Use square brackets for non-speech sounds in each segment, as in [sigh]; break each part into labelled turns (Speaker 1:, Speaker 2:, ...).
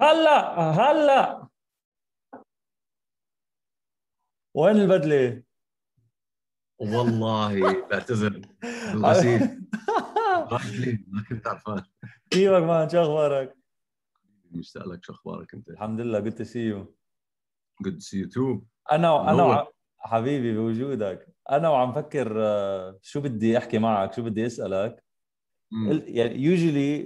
Speaker 1: هلا هلا. وين البدلة؟
Speaker 2: والله [laughs] بعتذر. بالغسيل ما كنت عرفان
Speaker 1: كيفك man شو أخبارك؟
Speaker 2: مشتاق لك شو أخبارك أنت؟
Speaker 1: الحمد لله قلت see you
Speaker 2: good see you too
Speaker 1: أنا أنا وع... حبيبي بوجودك. أنا وعم فكر آه، شو بدي أحكي معك شو بدي أسألك؟ يعني usually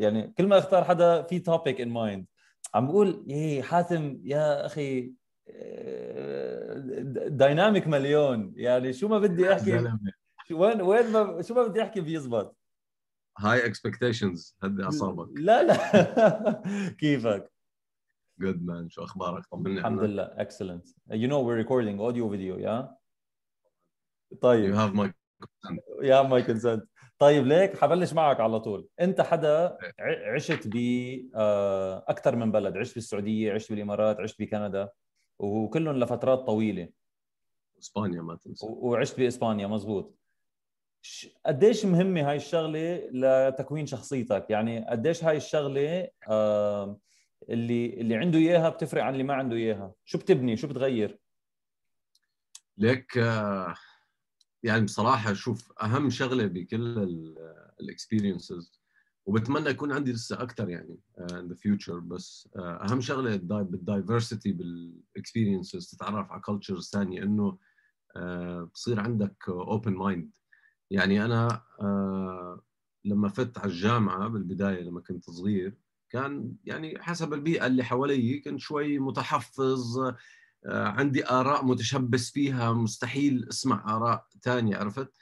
Speaker 1: يعني كل ما أختار حدا في topic in mind عم بقول يي حاتم يا أخي dynamic مليون. يعني شو ما بدي أحكي وين وين ما شو ما بدي أحكي بيزبط.
Speaker 2: هاي expectations هدي أعصابك.
Speaker 1: لا لا. [laughs] كيفك؟
Speaker 2: good man شو أخبارك؟ طمني.
Speaker 1: الحمد لله. excellent you know we're recording audio video يا طيب.
Speaker 2: you have my
Speaker 1: يا my consent طيب ليك حبلش معك على طول. انت حدا عشت ب آه، أكثر من بلد عشت بالسعودية عشت بالإمارات عشت بكندا وكلهم لفترات طويلة.
Speaker 2: إسبانيا ما تنسى.
Speaker 1: وعشت بإسبانيا مزبوط. قديش مهمة هاي الشغلة لتكوين شخصيتك؟ يعني قديش هاي الشغلة آه، اللي اللي عنده إياها بتفرق عن اللي ما عنده إياها؟ شو بتبني؟ شو بتغير؟
Speaker 2: ليك آه، يعني بصراحة شوف أهم شغلة بكل ال experiences وبتمنى يكون عندي لسه أكثر يعني in the future بس uh, أهم شغلة بال diversity بال experiences تتعرف على cultures ثانية إنه uh, بصير عندك open mind يعني أنا uh, لما فت على الجامعة بالبداية لما كنت صغير كان يعني حسب البيئة اللي حوالي كنت شوي متحفظ عندي آراء متشبث فيها مستحيل أسمع آراء ثانية عرفت؟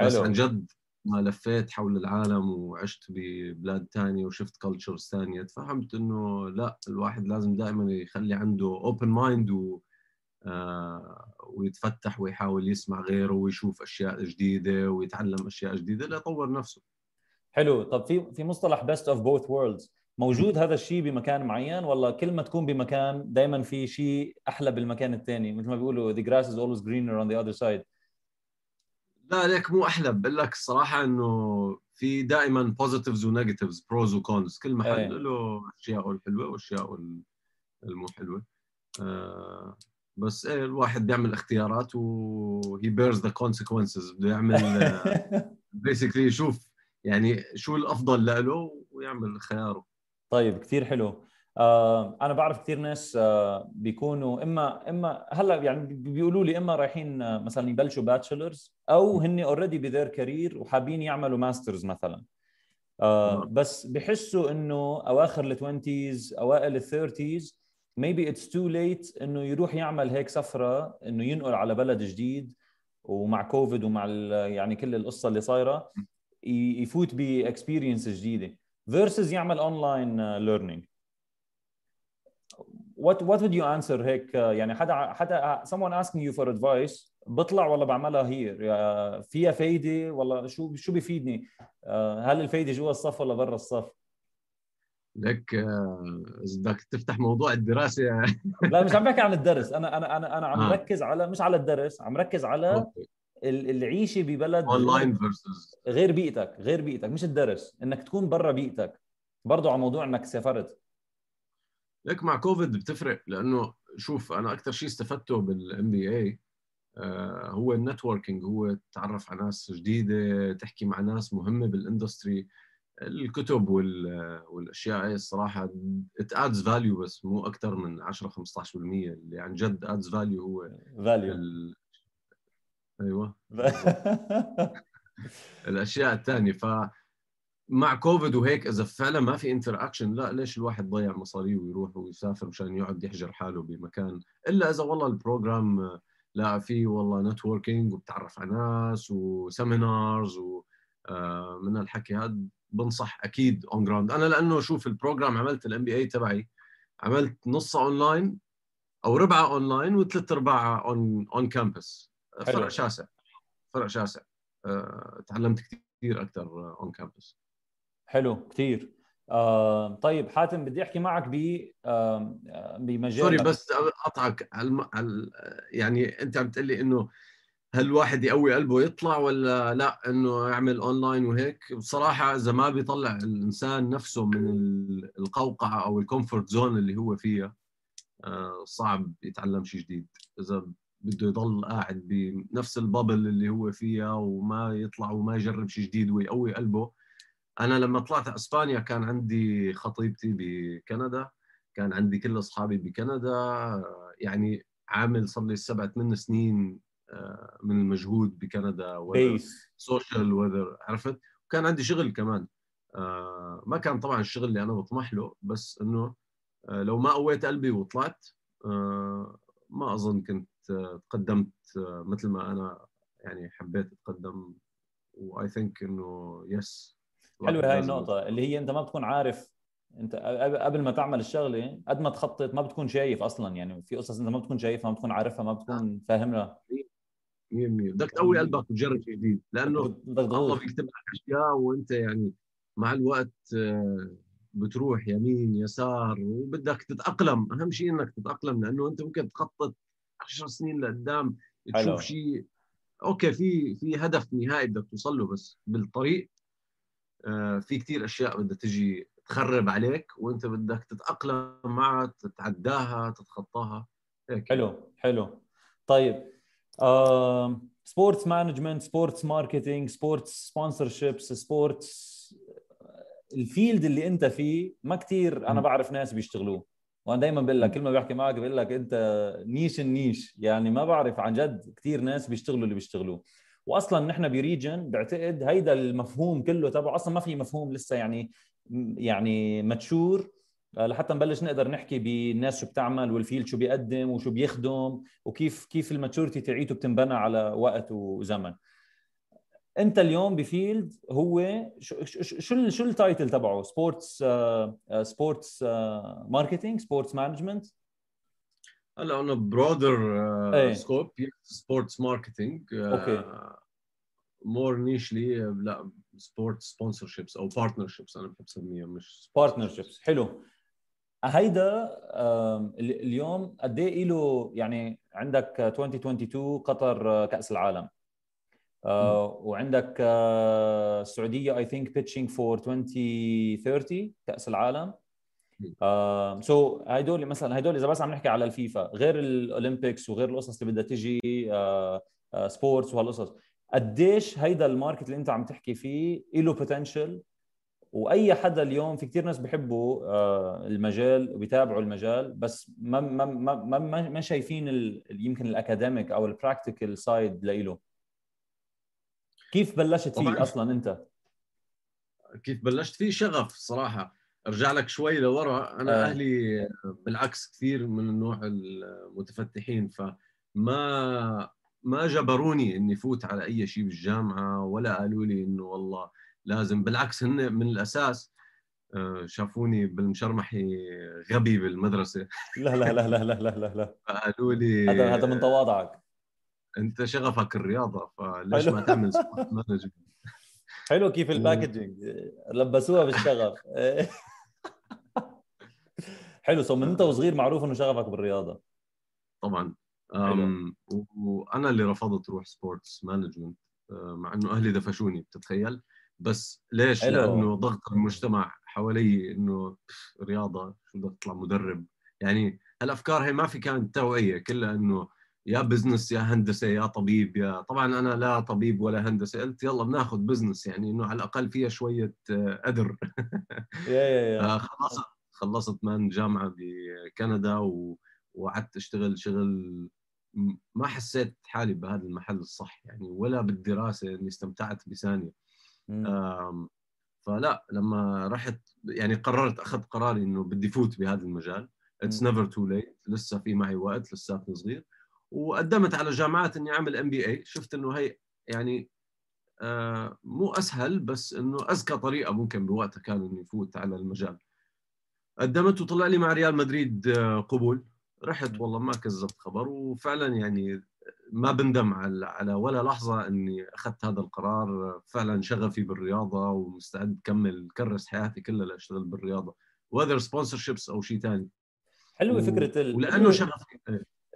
Speaker 2: بس حلو. عن جد ما لفيت حول العالم وعشت ببلاد ثانية وشفت cultures ثانية تفهمت إنه لا الواحد لازم دائما يخلي عنده open mind و آه ويتفتح ويحاول يسمع غيره ويشوف أشياء جديدة ويتعلم أشياء جديدة ليطور نفسه.
Speaker 1: حلو. طب في في مصطلح best of both worlds موجود هذا الشيء بمكان معين ولا كل ما تكون بمكان دائما في شيء أحلى بالمكان الثاني مثل ما بيقولوا the grass is always greener on the other side.
Speaker 2: لا ليك مو أحلى بقول لك الصراحه إنه في دائما positives و negatives pros و cons كل محل أيه. له اشياء الحلوة واشياء المو حلوة. آه بس إيه الواحد بيعمل اختيارات و he bears the consequences بده يعمل [laughs] basically يشوف يعني شو الأفضل له ويعمل خياره.
Speaker 1: طيب كثير حلو. آه أنا بعرف كثير ناس آه بيكونوا إما إما هلأ يعني بيقولوا لي إما رايحين آه مثلا يبلشوا bachelor's أو هن already ب their career وحابين يعملوا master's مثلا. آه. بس بحسوا إنه أواخر ال twenties أوائل ال thirties maybe it's too late إنه يروح يعمل هيك سفرة إنه ينقل على بلد جديد ومع كوفيد ومع يعني كل القصة اللي صايرة يفوت ب experience جديدة. Versus يعمل online learning what what would you answer هيك يعني حدا حدا someone asking you for advice بطلع ولا بعملها هي فيها فايدة ولا شو شو بيفيدني هل الفايدة جوا الصف ولا برا الصف؟
Speaker 2: لك إذا بدك تفتح موضوع الدراسة.
Speaker 1: لا مش عم بحكي عن الدرس. أنا أنا أنا أنا عم آه. ركز على مش على الدرس عم ركز على العيشة ببلد
Speaker 2: online versus
Speaker 1: غير بيئتك غير بيئتك مش الدرس إنك تكون برا بيئتك. برضه على موضوع إنك سافرت.
Speaker 2: لك مع كوفيد بتفرق؟ لأنه شوف أنا أكثر شيء استفدته بال MBA هو ال networking هو تتعرف على ناس جديدة تحكي مع ناس مهمة بال industry الكتب والأشياء هي الصراحة it adds value بس مو أكثر من 10 15% اللي عن جد adds value هو
Speaker 1: value
Speaker 2: ال... أيوه. [laughs] الأشياء الثانية ف مع كوفيد وهيك إذا فعلا ما في interaction لا ليش الواحد ضيع مصاريه ويروح ويسافر مشان يقعد يحجر حاله بمكان؟ إلا إذا والله ال program لا في والله networking وبتعرف على ناس و seminars ومن آه، الحكي هذا بنصح أكيد on ground أنا لأنه شوف ال program عملت ال MBA تبعي عملت نصها اونلاين أو ربعها اونلاين وثلاث ارباعها on on campus فرق شاسع. فرق شاسع. أه، تعلمت كثير أكثر on campus
Speaker 1: حلو كثير. آه طيب حاتم بدي أحكي معك ب آه بمجال
Speaker 2: sorry بس اقطعك يعني أنت عم تقول لي إنه هل الواحد يقوي قلبه يطلع ولا لا؟ إنه يعمل اونلاين وهيك. بصراحة إذا ما بيطلع الإنسان نفسه من القوقعة أو ال comfort zone اللي هو فيها آه، صعب يتعلم شيء جديد. إذا بده يضل قاعد بنفس ال bubble اللي هو فيها وما يطلع وما يجرب شيء جديد ويقوي قلبه. أنا لما طلعت أسبانيا كان عندي خطيبتي بكندا كان عندي كل أصحابي بكندا يعني عامل صار لي سبع ثمان سنين آه، من المجهود بكندا social whether عرفت؟ وكان عندي شغل كمان. آه، ما كان طبعا الشغل اللي أنا بطمح له بس إنه آه، لو ما قويت قلبي وطلعت ما أظن كنت تقدمت مثل ما أنا يعني حبيت أتقدم و I think إنه
Speaker 1: yes حلوة هاي النقطة اللي هي أنت ما بتكون عارف أنت قبل ما تعمل الشغلة قد ما تخطط ما بتكون شايف أصلا يعني في قصص أنت ما بتكون شايفها ما بتكون عارفها ما بتكون فاهمها.
Speaker 2: 100% بدك تقوي قلبك وتجرب شيء جديد لأنه الله بيكتب لك أشياء وأنت يعني مع الوقت آه، بتروح يمين يسار وبدك تتأقلم. أهم شيء إنك تتأقلم لأنه أنت ممكن تخطط 10 سنين لقدام تشوف شيء. أوكي في في هدف نهائي بدك توصل له بس بالطريق آه، في كثير أشياء بدها تجي تخرب عليك وأنت بدك تتأقلم معها تتعداها تتخطاها.
Speaker 1: هيك. حلو حلو. طيب sports management sports marketing sports sponsorships sports ال field اللي أنت فيه ما كثير أنا بعرف ناس بيشتغلوه. وأنا دائما بقول لك كل ما بحكي معك بقول لك أنت niche ال niche. يعني ما بعرف عن جد كثير ناس بيشتغلوا اللي بيشتغلوه. واصلا نحن ب region بعتقد هيدا المفهوم كله تبعه. أصلا ما في مفهوم لسه يعني يعني mature آه، لحتى نبلش نقدر نحكي بالناس شو بتعمل وال field شو بيقدم وشو بيخدم وكيف كيف ال maturity تاعيته بتنبنى على وقت وزمن. انت اليوم ب field هو شو شو شو ال title تبعه؟ sports sports marketing sports management؟
Speaker 2: هلا أنا broader scope sports marketing
Speaker 1: okay.
Speaker 2: more nichely لا sport sponsorships أو partnerships أنا بحب اسميها مش
Speaker 1: partnerships حلو. هيدا اليوم قد إيه له يعني عندك 2022 قطر كأس العالم؟ آه، وعندك آه، السعودية I think pitching for 2030 كأس العالم. so uh, so هدول مثلا هدول إذا بس عم نحكي على الفيفا غير الأولمبيكس وغير القصص اللي بدها تجي sports uh, uh, وهالقصص قديش هيدا ال market اللي أنت عم تحكي فيه له potential وأي حدا اليوم في كثير ناس بيحبوا آه، المجال وبيتابعوا المجال بس ما ما ما ما, ما شايفين يمكن ال academic أو ال practical side لإله. كيف بلشت فيه أصلا أنت؟
Speaker 2: كيف بلشت فيه شغف صراحة أرجع لك شوي لورا أنا آه. أهلي بالعكس كثير من النوع المتفتحين فما ما جبروني إني فوت على أي شيء بالجامعة ولا قالوا لي إنه والله لازم بالعكس هن من الأساس آه، شافوني بالمشرمحي غبي بالمدرسة
Speaker 1: لا لا لا لا لا لا لا, لا.
Speaker 2: قالوا لي
Speaker 1: هذا هذا من تواضعك
Speaker 2: انت شغفك الرياضة فليش ما تعمل
Speaker 1: management [laughs] حلو كيف ال packaging لبسوها بالشغف. [laughs] حلو so من انت وصغير معروف انه شغفك بالرياضة.
Speaker 2: طبعا. وأنا اللي رفضت أروح sports management آه، مع إنه أهلي دفشوني بتتخيل؟ بس ليش؟ حلو. لأنه ضغط المجتمع حوالي إنه رياضة شو بدك تطلع مدرب؟ يعني هالافكار هي ما في كانت توعية كلها إنه يا business يا هندسة يا طبيب يا طبعا أنا لا طبيب ولا هندسة قلت يلا بناخذ business يعني إنه على الأقل فيها شوية آه، قدر
Speaker 1: يا [laughs]
Speaker 2: خلصت خلصت من جامعة بكندا و... وقعدت أشتغل شغل ما حسيت حالي بهذا المحل الصح يعني ولا بالدراسة إني استمتعت بثانية. فلا لما رحت يعني قررت أخذت قراري إنه بدي فوت بهذا المجال. it's never too late لسه في معي وقت لساتني صغير. وقدمت على جامعات إني أعمل MBA شفت إنه هي يعني آه مو أسهل بس إنه اذكى طريقة ممكن بوقتها كان اني فوت على المجال. قدمت وطلع لي مع ريال مدريد آه، قبول. رحت والله ما كذبت خبر وفعلا يعني ما بندم على على ولا لحظة إني أخذت هذا القرار. فعلا شغفي بالرياضة ومستعد أكمل كرس حياتي كلها لأشتغل بالرياضة. وذر sponsorships أو شيء ثاني
Speaker 1: حلوة فكرة
Speaker 2: ال... ولأنه شغفي.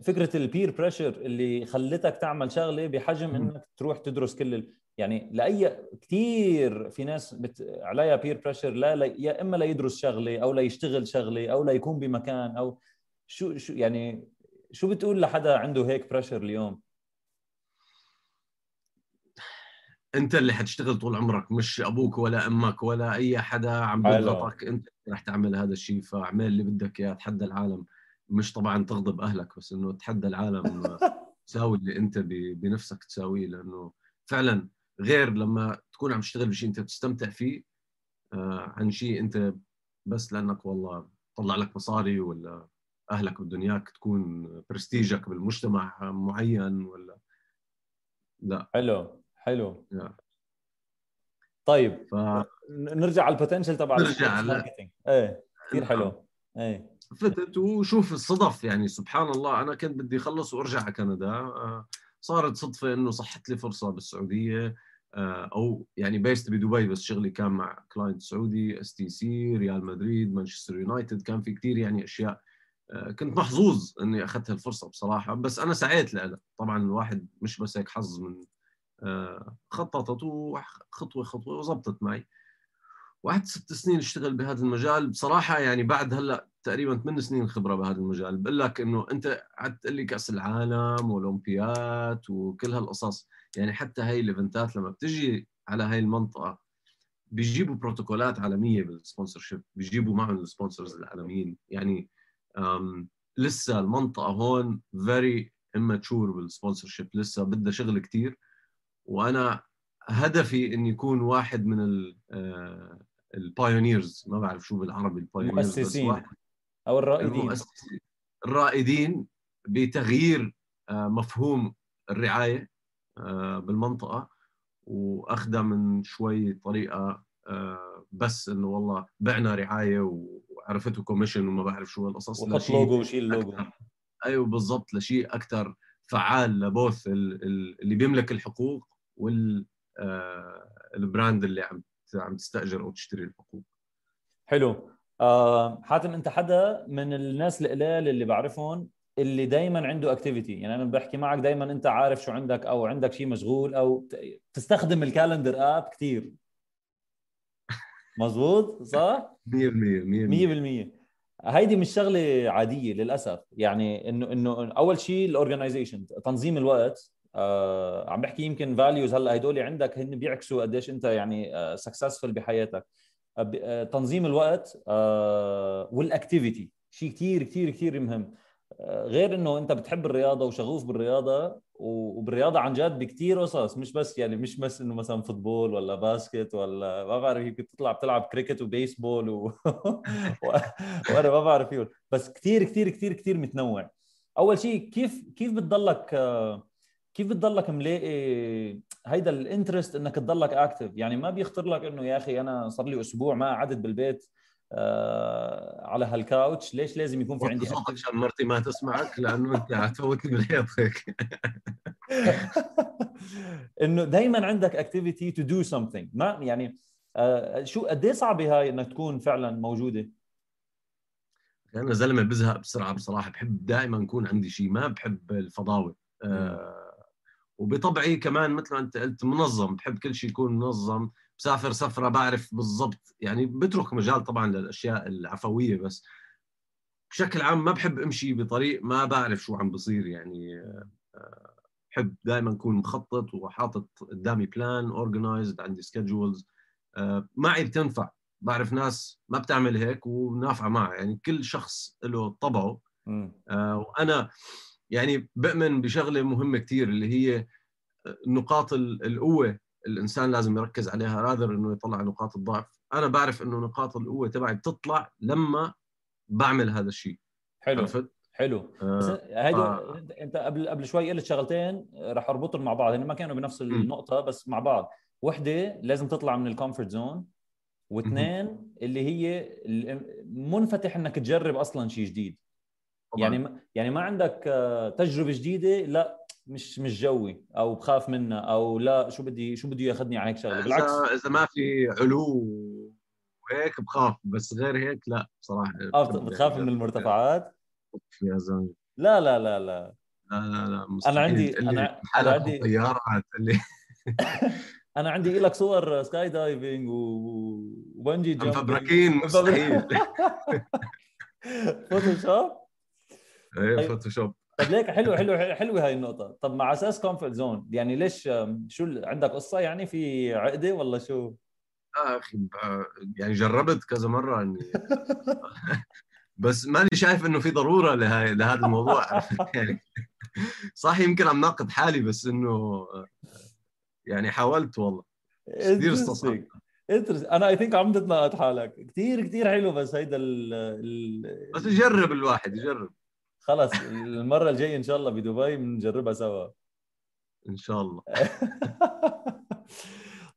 Speaker 1: فكرة ال peer pressure اللي خلتك تعمل شغلة بحجم إنك تروح تدرس كل ال... يعني لأي كثير في ناس بت... عليها peer pressure لا, لا يا إما ليدرس شغلة أو ليشتغل شغلة أو ليكون بمكان أو شو شو يعني شو بتقول لحدا عنده هيك pressure اليوم؟
Speaker 2: أنت اللي حتشتغل طول عمرك مش أبوك ولا أمك ولا أي حدا عم بيضغطك أنت رح تعمل هذا الشيء فاعمل اللي بدك إياه تحدى العالم. مش طبعا تغضب أهلك بس إنه تحدى العالم [laughs] تساوي اللي أنت بنفسك تساويه لأنه فعلا غير لما تكون عم تشتغل بشيء أنت بتستمتع فيه آه، عن شيء أنت بس لأنك والله طلع لك مصاري ولا أهلك بدهم اياك تكون برستيجك بالمجتمع معين ولا لا.
Speaker 1: حلو حلو. طيب ف... نرجع على البوتنشل تبع
Speaker 2: نرجع على
Speaker 1: إيه كثير حلو. إيه.
Speaker 2: فتت وشوف الصدف يعني سبحان الله أنا كنت بدي اخلص وأرجع على كندا آه، صارت صدفة إنه صح لي فرصة بالسعودية آه، أو يعني based بدبي بس شغلي كان مع client سعودي اس تي سي ريال مدريد مانشستر يونايتد كان في كثير يعني أشياء آه، كنت محظوظ إني أخذت الفرصه بصراحة بس أنا سعيت لها. طبعا الواحد مش بس هيك حظ من خططت خطوه خطوة وزبطت معي. وقعدت ست سنين اشتغل بهذا المجال. بصراحة يعني بعد هلأ تقريبا ثمان سنين خبرة بهذا المجال. بقول لك إنه أنت قعدت تقول لي كأس العالم واولمبيات وكل هالقصص. يعني حتى هاي ال event ات لما بتجي على هاي المنطقة بيجيبوا بروتوكولات عالمية بال sponsorship بيجيبوا معهم ال sponsors العالميين. يعني لسه المنطقة هون very immature بال sponsorship لسه بدها شغل كثير وأنا هدفي اني اكون واحد من ال pioneers ما بعرف شو بالعربي
Speaker 1: ال pioneers المؤسسين. أو الرائدين.
Speaker 2: الرائدين بتغيير آه، مفهوم الرعاية آه، بالمنطقة وأخذها من شوي طريقة آه، بس إنه والله بعنا رعاية وعرفته commission وما بعرف شو القصص
Speaker 1: وحط لوجو وشيل لوجو
Speaker 2: أيوه بالضبط لشيء أكثر فعال ل both اللي بيملك الحقوق وال ال brand اللي عم عم تستأجر أو تشتري الحقوق.
Speaker 1: حلو. آه حاتم أنت حدا من الناس القلال اللي بعرفهم اللي دائما عنده activity يعني أنا بحكي معك دائما أنت عارف شو عندك أو عندك شيء مشغول أو تستخدم ال calendar app كثير مزبوط؟ صح؟ 100% 100% 100% هيدي مش شغلة عادية للأسف. يعني إنه إنه أول شيء ال organization تنظيم الوقت. آه عم بحكي يمكن values هلا هدول عندك هن بيعكسوا قديش انت يعني آه successful بحياتك. آه, آه، تنظيم الوقت آه وال activity شيء كثير كثير كثير مهم. آه غير إنه انت بتحب الرياضة وشغوف بالرياضة وبالرياضة عن جد بكثير قصص. مش بس يعني مش بس إنه مثلا football ولا basket ولا ما بعرف يمكن تطلع بتلعب كريكت وبيسبول [laughs] و... وأنا ما بعرف فيه بس كثير كثير كثير كثير متنوع. أول شيء كيف كيف بتضلك آه كيف بتضلك ملاقي هيدا الانترست إنك تضلك اكتف يعني ما بيخطر لك إنه يا أخي أنا صار لي أسبوع ما قعدت بالبيت آه على هالكاوتش ليش لازم يكون في عندي
Speaker 2: صوتك عشان مرتي ما تسمعك لأنه أنت حتفوتني بالحيط هيك. [laughs]
Speaker 1: إنه دائما عندك اكتيفيتي تو دو سمثينج ما يعني آه شو قد إيه صعبة هاي إنك تكون فعلا موجودة؟
Speaker 2: أنا زلمة بزهق بسرعة بصراحة بحب دائما يكون عندي شيء ما بحب الفضاوة. آه وبطبعي كمان مثل ما انت قلت منظم بحب كل شيء يكون منظم بسافر سفرة بعرف بالضبط يعني بترك مجال طبعا للأشياء العفوية بس. بشكل عام ما بحب أمشي بطريق ما بعرف شو عم بصير يعني آه، بحب دائما أكون مخطط وحاطط قدامي plan organized عندي schedules آه، معي بتنفع. بعرف ناس ما بتعمل هيك ونافعة معها يعني كل شخص له طبعه. آه، وأنا يعني بؤمن بشغلة مهمة كثير اللي هي نقاط القوة الإنسان لازم يركز عليها راذر إنه يطلع نقاط الضعف. أنا بعرف إنه نقاط القوة تبعي بتطلع لما بعمل هذا الشيء.
Speaker 1: حلو. عرفت؟ حلو. آه. بس هيدي آه. أنت قبل قبل شوي قلت شغلتين رح أربطهم مع بعض. هن ما كانوا بنفس النقطة بس مع بعض. وحدة لازم تطلع من ال comfort zone واثنين اللي هي منفتح إنك تجرب أصلا شيء جديد. يعني ما يعني ما عندك آه، تجربة جديدة لا مش مش جوي أو بخاف منها أو لا شو بدي شو بده ياخذني على هيك شغلة؟ بالعكس.
Speaker 2: إذا ما في علو وهيك بخاف بس غير هيك لا بصراحة
Speaker 1: آه بتخاف من المرتفعات؟
Speaker 2: يا زلمة.
Speaker 1: لا لا لا لا.
Speaker 2: لا لا لا مستحيل. [laughs]
Speaker 1: أنا عندي أنا عندي
Speaker 2: لي
Speaker 1: أنا عندي لك صور skydiving و bungee jumping
Speaker 2: مفبركين مستحيل. [laughs]
Speaker 1: Photoshop؟
Speaker 2: إيه
Speaker 1: طيب.
Speaker 2: Photoshop
Speaker 1: طب ليك حلو [laughs] حلو حلوة هاي النقطة، طب مع أساس comfort zone يعني ليش شو عندك قصة يعني في عقدة ولا شو؟
Speaker 2: يا أخي ب- يعني جربت كذا مرة إني [laughs] بس ماني شايف إنه في ضرورة لهي لهذا الموضوع. [laughs] يعني صح يمكن عم ناقض حالي بس إنه يعني حاولت والله. كثير استصعب.
Speaker 1: أنا I think عم تتناقض حالك. كثير كثير حلو بس هيدا ال ال
Speaker 2: بس يجرب الواحد يجرب
Speaker 1: خلص المرة الجاية إن شاء الله بدبي بنجربها سوا.
Speaker 2: إن شاء الله. [laughs]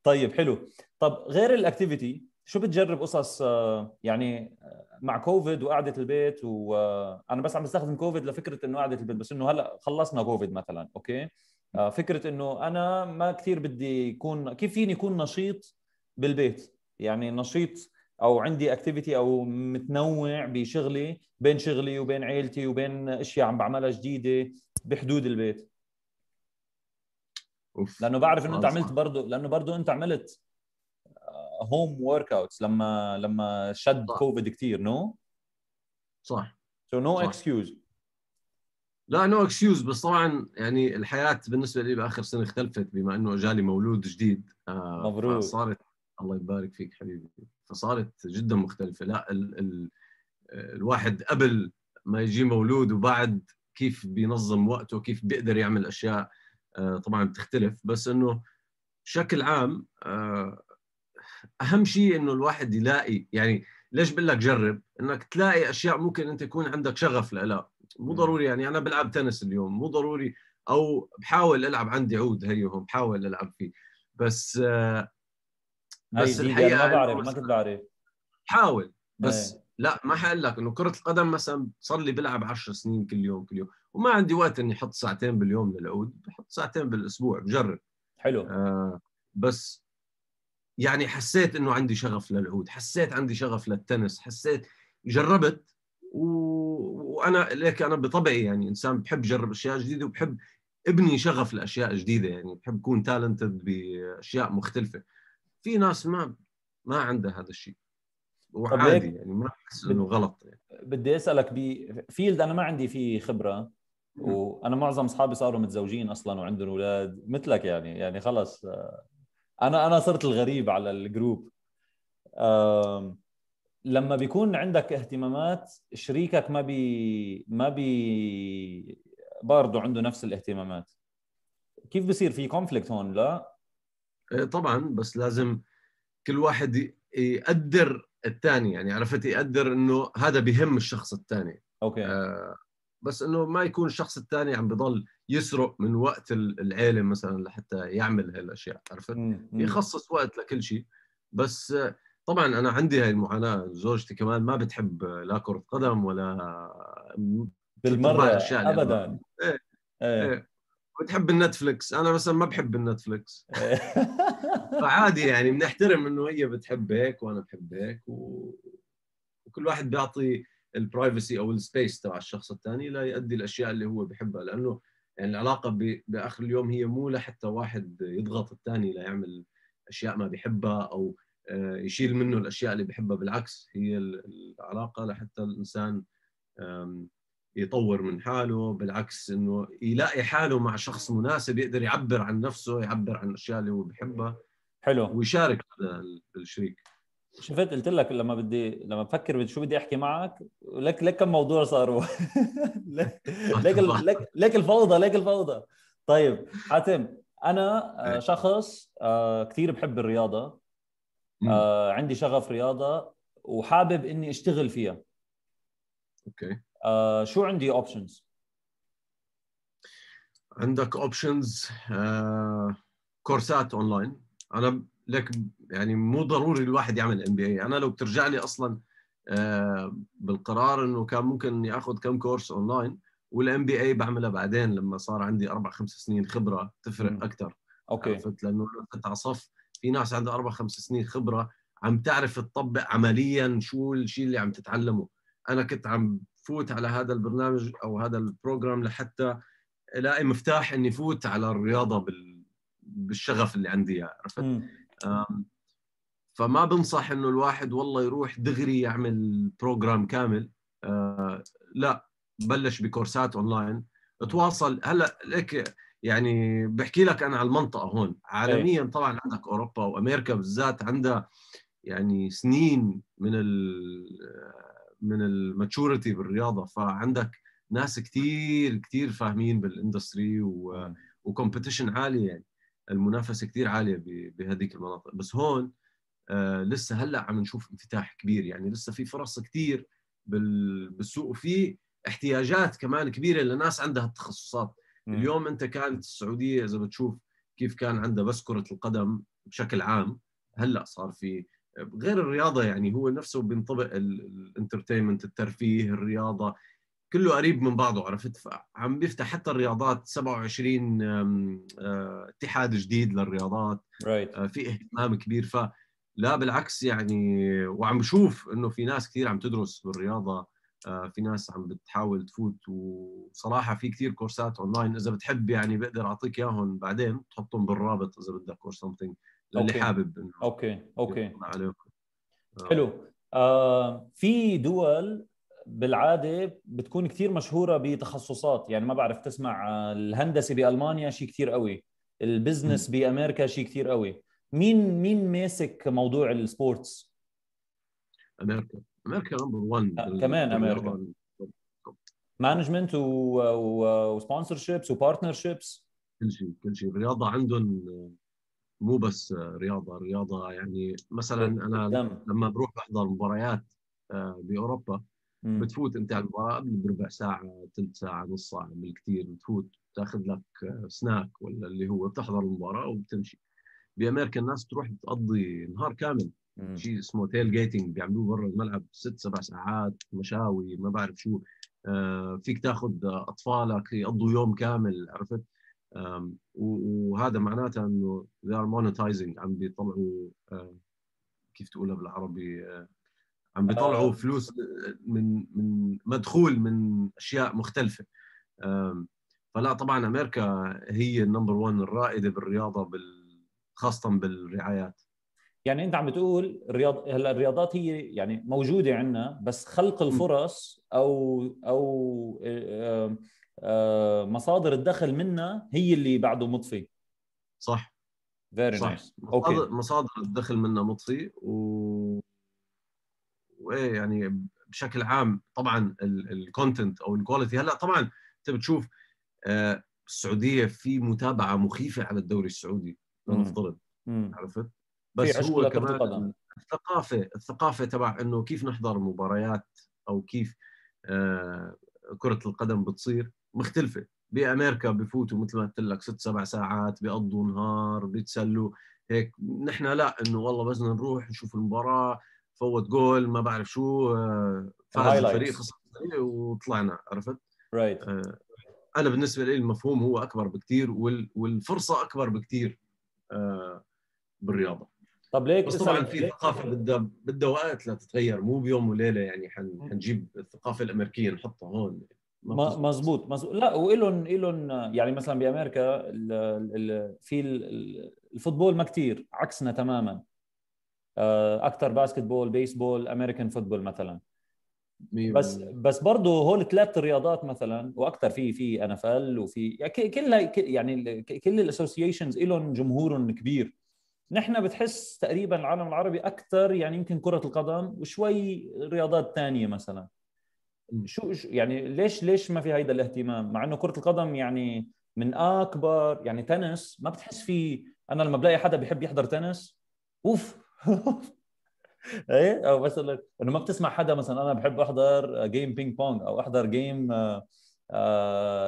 Speaker 1: طيب حلو. طب غير ال activity شو بتجرب قصص آه، يعني آه، مع كوفيد وقعدة البيت وأنا بس عم بستخدم كوفيد لفكرة إنه قعدة البيت بس إنه هلأ خلصنا كوفيد مثلا أوكي؟ آه، فكرة إنه أنا ما كثير بدي يكون كيف فيني يكون نشيط بالبيت؟ يعني نشيط أو عندي activity أو متنوع بشغلي بين شغلي وبين عيلتي وبين أشياء عم بعملها جديدة بحدود البيت
Speaker 2: أوف
Speaker 1: لأنه بعرف إنه
Speaker 2: أنت
Speaker 1: عملت. برضه لأنه برضه أنت عملت home workouts لما لما شد
Speaker 2: صح.
Speaker 1: كوفيد كثير no
Speaker 2: صح
Speaker 1: So
Speaker 2: no.
Speaker 1: excuse
Speaker 2: لا no excuse بس طبعا يعني الحياة بالنسبة لي بآخر سنة اختلفت بما إنه اجالي مولود جديد آه،
Speaker 1: مبروك.
Speaker 2: فصارت الله يبارك فيك حبيبي. فصارت جدا مختلفة. لا ال ال الواحد قبل ما يجي مولود وبعد كيف بينظم وقته كيف بيقدر يعمل أشياء آه، طبعا بتختلف. بس إنه بشكل عام آه، أهم شيء إنه الواحد يلاقي يعني ليش بقول لك جرب؟ إنك تلاقي أشياء ممكن أنت يكون عندك شغف لها. مو. ضروري يعني أنا بلعب تنس اليوم. مو ضروري أو بحاول ألعب عندي عود هي بحاول ألعب فيه. بس آه، بس
Speaker 1: جديدة أنا ما
Speaker 2: الحقيقة
Speaker 1: بعرف ما كنت بعرف.
Speaker 2: حاول بس
Speaker 1: إيه.
Speaker 2: لا ما حقول لك إنه كرة القدم مثلا صار لي بلعب 10 سنين كل يوم كل يوم. وما عندي وقت إني أحط ساعتين باليوم للعود بحط ساعتين بالأسبوع بجرب.
Speaker 1: حلو.
Speaker 2: آه بس يعني حسيت إنه عندي شغف للعود حسيت عندي شغف للتنس حسيت جربت. و... وأنا ليك أنا بطبعي يعني إنسان بحب جرب أشياء جديدة وبحب ابني شغف لأشياء جديدة يعني بحب اكون talented بأشياء مختلفة. في ناس ما ما عندها هذا الشيء. وعادي يعني ما بحس إنه غلط يعني.
Speaker 1: بدي أسألك ب field أنا ما عندي فيه خبرة وأنا معظم أصحابي صاروا متزوجين أصلا وعندهم أولاد مثلك يعني. يعني خلص آه، أنا أنا صرت الغريب على ال group. لما بيكون عندك اهتمامات شريكك ما بي ما بي برضه عنده نفس الاهتمامات. كيف بصير في conflict هون؟ لا
Speaker 2: طبعا بس لازم كل واحد يقدر الثاني يعني عرفت؟ يقدر إنه هذا بهم الشخص الثاني
Speaker 1: okay.
Speaker 2: آه، بس إنه ما يكون الشخص الثاني عم بضل يسرق من وقت ال- العيلة مثلا لحتى يعمل هاي الاشياء عرفت. يخصص وقت لكل شيء. بس آه، طبعا أنا عندي هاي المعاناة. زوجتي كمان ما بتحب لا كرة قدم ولا بالمرة
Speaker 1: ابدا.
Speaker 2: إيه،
Speaker 1: إيه.
Speaker 2: إيه. بتحب ال Netflix. أنا مثلا ما بحب ال Netflix.
Speaker 1: إيه. [laughs]
Speaker 2: فعادي يعني بنحترم إنه هي بتحب هيك وأنا بحب هيك و... وكل واحد بيعطي ال privacy أو ال space تبع الشخص الثاني ليؤدي الأشياء اللي هو بحبها لأنه يعني العلاقة ب... بآخر اليوم هي مو لحتى واحد يضغط الثاني ليعمل أشياء ما بيحبها أو آه، يشيل منه الأشياء اللي بيحبها بالعكس هي ال- العلاقة لحتى الإنسان يطور من حاله بالعكس إنه يلاقي حاله مع شخص مناسب يقدر يعبر عن نفسه يعبر عن الأشياء اللي هو بيحبها
Speaker 1: حلو.
Speaker 2: ويشارك هذا الشريك.
Speaker 1: شفت؟ قلت لك لما بدي لما بفكر شو بدي أحكي معك؟ لك لك كم موضوع صاروا [laughs] لك [laughs] لك لك الفوضى لك الفوضى. طيب حاتم أنا آه،
Speaker 2: إيه.
Speaker 1: شخص آه، كثير بحب
Speaker 2: الرياضة.
Speaker 1: آه، عندي شغف رياضة وحابب إني أشتغل فيها.
Speaker 2: okay.
Speaker 1: آه، شو عندي options
Speaker 2: عندك options كورسات اونلاين أنا لك يعني مو ضروري الواحد يعمل MBA أنا لو بترجع لي أصلا آه، بالقرار إنه كان ممكن إني آخذ كم كورس online وال MBA بعملها بعدين لما صار عندي أربع خمس سنين
Speaker 1: خبرة.
Speaker 2: تفرق أكثر
Speaker 1: okay.
Speaker 2: عرفت؟ لأنه كنت على صف في ناس عندها أربع خمس سنين خبرة عم تعرف تطبق عمليا شو الشيء اللي عم تتعلمه. أنا كنت عم فوت على هذا البرنامج أو هذا ال program لحتى ألاقي مفتاح إني فوت على الرياضة بال... بالشغف اللي عندي إياه عرفت؟ فما بنصح إنه الواحد والله يروح دغري يعمل program كامل. آه لا بلش بكورسات أونلاين. تواصل هلأ لك يعني بحكي لك أنا على المنطقة هون. عالميا إيه. طبعا عندك أوروبا وأمريكا بالذات عندها يعني سنين من ال من ال maturity بالرياضة فعندك ناس كثير كثير فاهمين بال industry و competition عالية يعني. المنافسة كثير عالية بهذيك المناطق. بس هون آه لسه هلأ عم نشوف انفتاح كبير يعني. لسه في فرص كثير بالسوق. وفي احتياجات كمان كبيرة لناس عندها التخصصات. م. اليوم أنت كانت السعودية إذا بتشوف كيف كان عندها بس كره القدم بشكل عام هلأ صار في غير الرياضة يعني هو نفسه بينطبق الانترتينمنت الترفيه الرياضة كله قريب من بعضه عرفت؟ فعم بيفتح حتى الرياضات 27 آه، اتحاد جديد للرياضات
Speaker 1: right.
Speaker 2: في اهتمام كبير. ف لا بالعكس يعني وعم بشوف إنه في ناس كثير عم تدرس بالرياضة آه، في ناس عم بتحاول تفوت. وصراحة في كثير كورسات اونلاين إذا بتحب يعني بقدر أعطيك إياهم بعدين تحطهم بالرابط إذا بدك or something للي okay. حابب
Speaker 1: okay okay. عليكم. آه. حلو. آه في دول بالعادة بتكون كثير مشهورة بتخصصات. يعني ما بعرف تسمع الهندسة بألمانيا شيء كثير قوي. ال business بأمريكا شيء كثير قوي. مين مين ماسك موضوع ال
Speaker 2: sports؟ أمريكا. أمريكا number 1
Speaker 1: آه، كمان أمريكا. management و sponsorships و partnerships
Speaker 2: كل شيء كل شيء. الرياضه عندهم مو بس رياضة رياضة يعني مثلا أنا دم. لما بروح بحضر مباريات آه، بأوروبا. بتفوت أنت على المباراة قبل بربع ساعة ثلث ساعة نص ساعة بالكثير بتفوت تاخذ لك سناك ولا اللي هو بتحضر المباراة وبتمشي. بأمريكا الناس تروح تقضي نهار كامل. شيء اسمه تيل جيتنج بيعملوه برا الملعب ست سبع ساعات مشاوي ما بعرف شو. آه فيك تاخذ أطفالك يقضوا يوم كامل عرفت؟ وهذا معناته إنه they are monetizing عم بيطلعوا كيف تقولها بالعربي عم بيطلعوا آه. فلوس من من مدخول من أشياء مختلفة. فلا طبعا أمريكا هي ال number 1 الرائدة بالرياضة بال خاصه بالرعايات.
Speaker 1: يعني أنت عم بتقول الرياض هلأ الرياضات هي يعني موجودة عندنا بس خلق الفرص أو أو مصادر الدخل منها هي اللي بعده مطفي
Speaker 2: صح.
Speaker 1: very nice
Speaker 2: okay مصادر الدخل منها مطفي و وايه يعني بشكل عام طبعا ال content أو ال quality هلأ طبعا أنت بتشوف آه، السعودية في متابعة مخيفة على الدوري السعودي لنفترض عرفت؟ بس هو كمان الثقافة الثقافة تبع إنه كيف نحضر مباريات أو كيف آه كرة القدم بتصير. مختلفة. بأمريكا بفوتوا مثل ما قلت لك ست سبع ساعات بيقضوا نهار بيتسلوا. هيك نحن لا إنه والله بس نروح نشوف المباراة football ما بعرف شو آه، فاز الفريق خسر وطلعنا عرفت؟
Speaker 1: right right. آه
Speaker 2: أنا بالنسبة لي المفهوم هو أكبر بكثير والفرصة أكبر بكثير آه بالرياضة.
Speaker 1: طب ليك
Speaker 2: بس طبعا في ثقافة بدها بدها وقت لتتغير مو بيوم وليلة يعني حنجيب الثقافة الأمريكية نحطها هون.
Speaker 1: مزبوط مزبوط لا والهم لهم يعني مثلا بأمريكا في ال football ما كثير عكسنا تماما. آه، أكثر basketball baseball American football مثلا. بس بس برضه هول ثلاث رياضات مثلا وأكثر في في NFL وفي يعني كلها يعني كل الاسوسيشنز لهم جمهورهم كبير. نحن بتحس تقريبا العالم العربي أكثر يعني يمكن كرة القدم وشوي رياضات ثانية مثلا. شو يعني ليش ليش ما في هيدا الاهتمام؟ مع إنه كرة القدم يعني من أكبر يعني تنس ما بتحس في أنا لما بلاقي حدا بيحب يحضر تنس أوف [laughs] إيه؟ أو مثلا إنه ما بتسمع حدا مثلا أنا بحب أحضر game ping pong أو أحضر game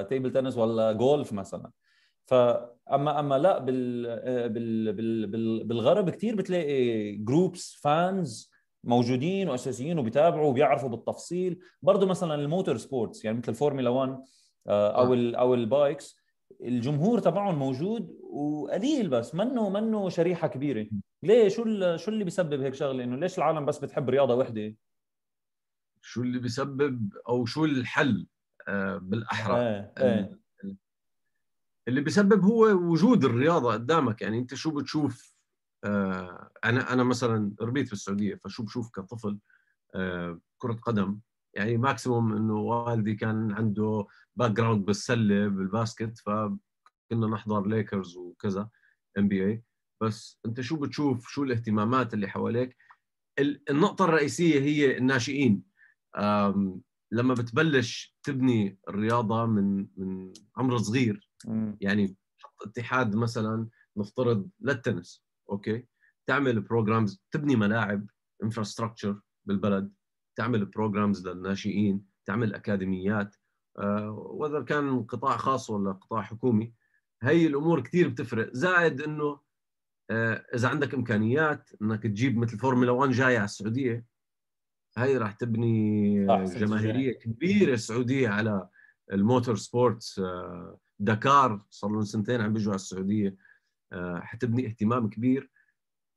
Speaker 1: table tennis ولا جولف مثلا. فاما اما لا بال بال بال بالغرب كثير بتلاقي groups fans موجودين وأساسيين وبيتابعوا وبيعرفوا بالتفصيل. برضه مثلا ال motor sports يعني مثل الفورمولا 1 آه، أو ال أو ال bikes الجمهور تبعهم موجود وقليل بس منه منه شريحة كبيرة. ليه؟ شو شو اللي بيسبب هيك شغلة؟ إنه ليش العالم بس بتحب رياضة وحدة؟
Speaker 2: شو اللي بيسبب أو شو الحل آه، بالأحرى؟
Speaker 1: إيه إيه.
Speaker 2: اللي بيسبب هو وجود الرياضة قدامك. يعني أنت شو بتشوف؟ آه، أنا أنا مثلا ربيت في السعودية فشو بشوف كطفل آه، كرة قدم يعني maximum إنه والدي كان عنده background بالسلة بال basket فكنا نحضر ليكرز وكذا NBA بس أنت شو بتشوف؟ شو الاهتمامات اللي حواليك؟ النقطة الرئيسية هي الناشئين. لما بتبلش تبني الرياضة من من عمر صغير يعني اتحاد مثلا نفترض للتنس. أوكي؟ تعمل programs تبني ملاعب infrastructure بالبلد. تعمل programs للناشئين تعمل اكاديميات وإذا كان قطاع خاص ولا قطاع حكومي. هي الأمور كثير بتفرق. زائد إنه آه، إذا عندك إمكانيات إنك تجيب مثل فورمولا 1 جاية على السعودية هاي راح تبني جماهيرية كبيرة سعوديه على الموتور سبورتس آه، دكار صار لهم سنتين عم بيجوا على السعودية. آه، حتبني اهتمام كبير.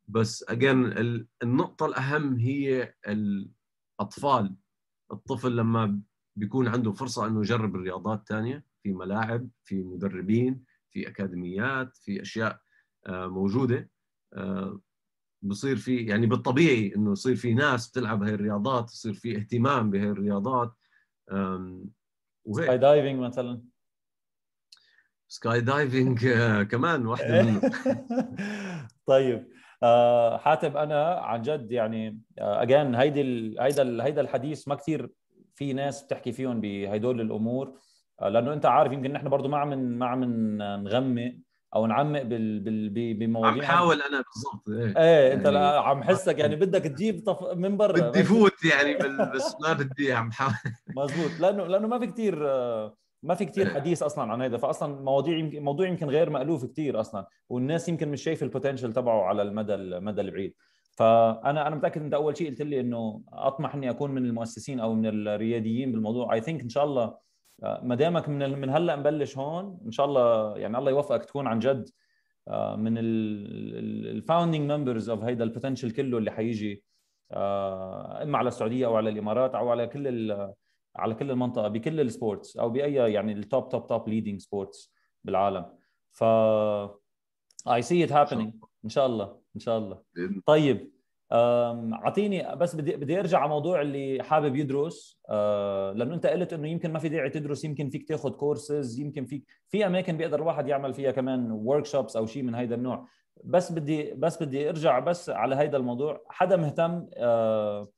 Speaker 2: بس اجين النقطة الأهم هي الأطفال. الطفل لما بيكون عنده فرصة إنه يجرب الرياضات الثانية في ملاعب في مدربين في أكاديميات في أشياء آه، موجودة بصير في يعني بالطبيعي إنه يصير في ناس بتلعب هاي الرياضات يصير في اهتمام بهاي الرياضات
Speaker 1: وهيك. skydiving مثلا.
Speaker 2: skydiving آه، كمان واحدة منه [laughs]
Speaker 1: طيب آه حاتم أنا عن جد يعني again آه هيدي هيدا هيدا الحديث ما كثير في ناس بتحكي فيهم بهدول الأمور لأنه أنت عارف يمكن نحن برضه ما عم ما عم نغمق أو نعمق بال بال بمواضيع
Speaker 2: عم بحاول أنا بالضبط
Speaker 1: إيه, إيه أنت يعني عم حسك يعني بدك تجيب طف... من برا.
Speaker 2: بدي فوت يعني بس ما بدي عم حاول. [laughs]
Speaker 1: مزبوط لأنه لأنه ما في كثير ما في كثير حديث أصلا عن هذا فاصلا مواضيع يمكن موضوع يمكن غير مألوف كثير أصلا والناس يمكن مش شايف ال potential تبعه على المدى المدى البعيد. فانا أنا متأكد أنت أول شيء قلت لي إنه أطمح إني أكون من المؤسسين أو من الرياديين بالموضوع. I think إن شاء الله ما دامك من من هلأ مبلش هون إن شاء الله يعني الله يوفقك تكون عن جد آه، من ال founding members of هيدا ال potential كله اللي حيجي آه، إما على السعودية أو على الإمارات أو على كل على كل المنطقة بكل ال sports أو بأي يعني ال top top top leading sports بالعالم. ف I see it happening إن شاء الله. إن شاء الله. طيب أعطيني بس بدي بدي أرجع على موضوع اللي حابب يدرس. آه، لأنه أنت قلت إنه يمكن ما في داعي تدرس يمكن فيك تاخذ كورسز يمكن فيك في أماكن بيقدر الواحد يعمل فيها كمان workshops أو شيء من هذا النوع. بس بدي بس بدي أرجع بس على هذا الموضوع. حدا مهتم؟ آه،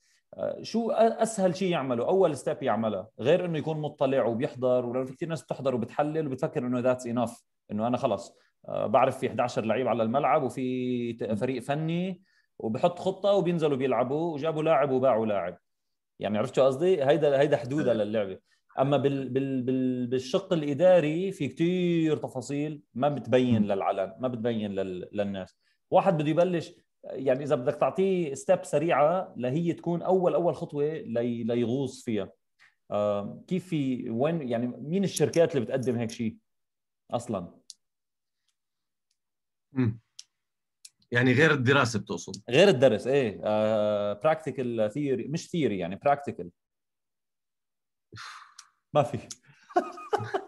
Speaker 1: شو أسهل شيء يعمله أول step يعملها غير إنه يكون مطلع وبيحضر ولأنه في كثير ناس بتحضر وبتحلل وبتفكر إنه that's enough إنه أنا خلص بعرف في 11 لعيب على الملعب وفي فريق فني وبحط خطة وبينزلوا بيلعبوا وجابوا لاعب وباعوا لاعب. يعني عرفت قصدي؟ هيدا هيدا حدودها للعبة. أما بال بال بال بالشق الإداري في كثير تفاصيل ما بتبين للعلن ما بتبين لل للناس. واحد بده يبلش يعني إذا بدك تعطيه step سريعة لهي تكون أول أول خطوة لي ليغوص فيها. آه كيف في وين يعني مين الشركات اللي بتقدم هيك شيء أصلا؟
Speaker 2: يعني غير الدراسة بتقصد؟
Speaker 1: غير الدرس إيه. practical theory مش theory يعني practical ما في. [laughs]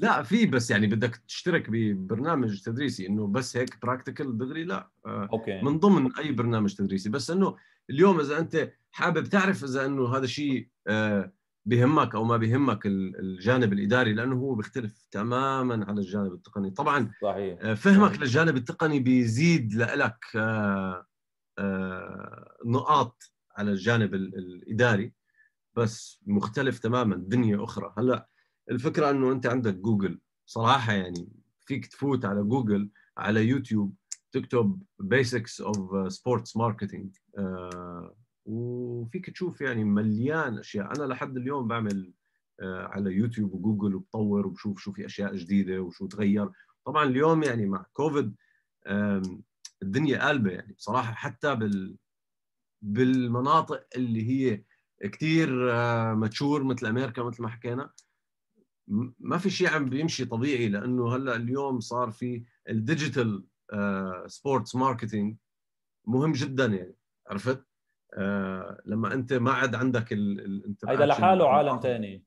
Speaker 2: لا في بس يعني بدك تشترك ببرنامج تدريسي إنه بس هيك practical دغري لا.
Speaker 1: آه، أوكي.
Speaker 2: من ضمن أي برنامج تدريسي. بس إنه اليوم إذا أنت حابب تعرف إذا إنه هذا الشيء آه، بهمك أو ما بهمك الجانب الإداري لأنه هو بيختلف تماما عن الجانب التقني. طبعا
Speaker 1: صحيح.
Speaker 2: آه، فهمك صحيح. للجانب التقني بيزيد لك نقاط على الجانب الإداري. بس مختلف تماما دنيا أخرى. هلأ الفكرة إنه أنت عندك جوجل. صراحة يعني فيك تفوت على جوجل على يوتيوب تكتب basics of sports marketing وفيك تشوف يعني مليان أشياء. أنا لحد اليوم بعمل آه، على YouTube و Google وبطور وبشوف شو في أشياء جديدة وشو تغير. طبعا اليوم يعني مع كوفيد الدنيا قلبة يعني. بصراحة حتى بال بالمناطق اللي هي كثير mature آه، مثل أمريكا مثل ما حكينا ما في شيء عم بيمشي طبيعي لأنه هلأ اليوم صار في ال digital sports marketing مهم جدا يعني عرفت؟ آه لما أنت ما عاد عندك ال
Speaker 1: هيدا لحاله عالم ثاني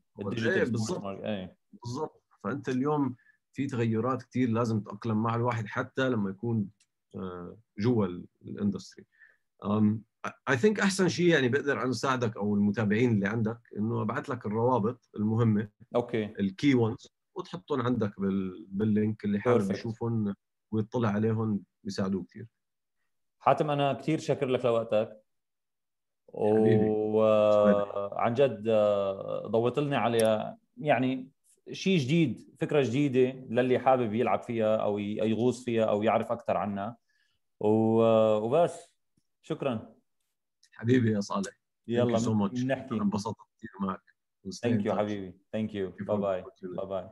Speaker 2: بالضبط. إيه. بالضبط. فأنت اليوم في تغيرات كثير لازم تتاقلم مع الواحد حتى لما يكون آه، جوا ال industry I think أحسن شيء يعني بقدر أنا اساعدك أو المتابعين اللي عندك إنه أبعث لك الروابط المهمة
Speaker 1: okay.
Speaker 2: ال key ones وتحطهم عندك بال link اللي حابب يشوفهم ويطلع عليهم بيساعدوه كثير
Speaker 1: حاتم أنا كثير شاكر لك لوقتك. وعن جد آه، ضويت لنا على يعني شيء جديد فكرة جديدة للي حابب يلعب فيها أو يغوص فيها أو يعرف أكثر عنها. وبس. شكرا.
Speaker 2: حبيبي يا صالح.
Speaker 1: يلا so نحكي.
Speaker 2: انبسطت كثير معك.
Speaker 1: thank you حبيبي. thank you bye bye bye bye.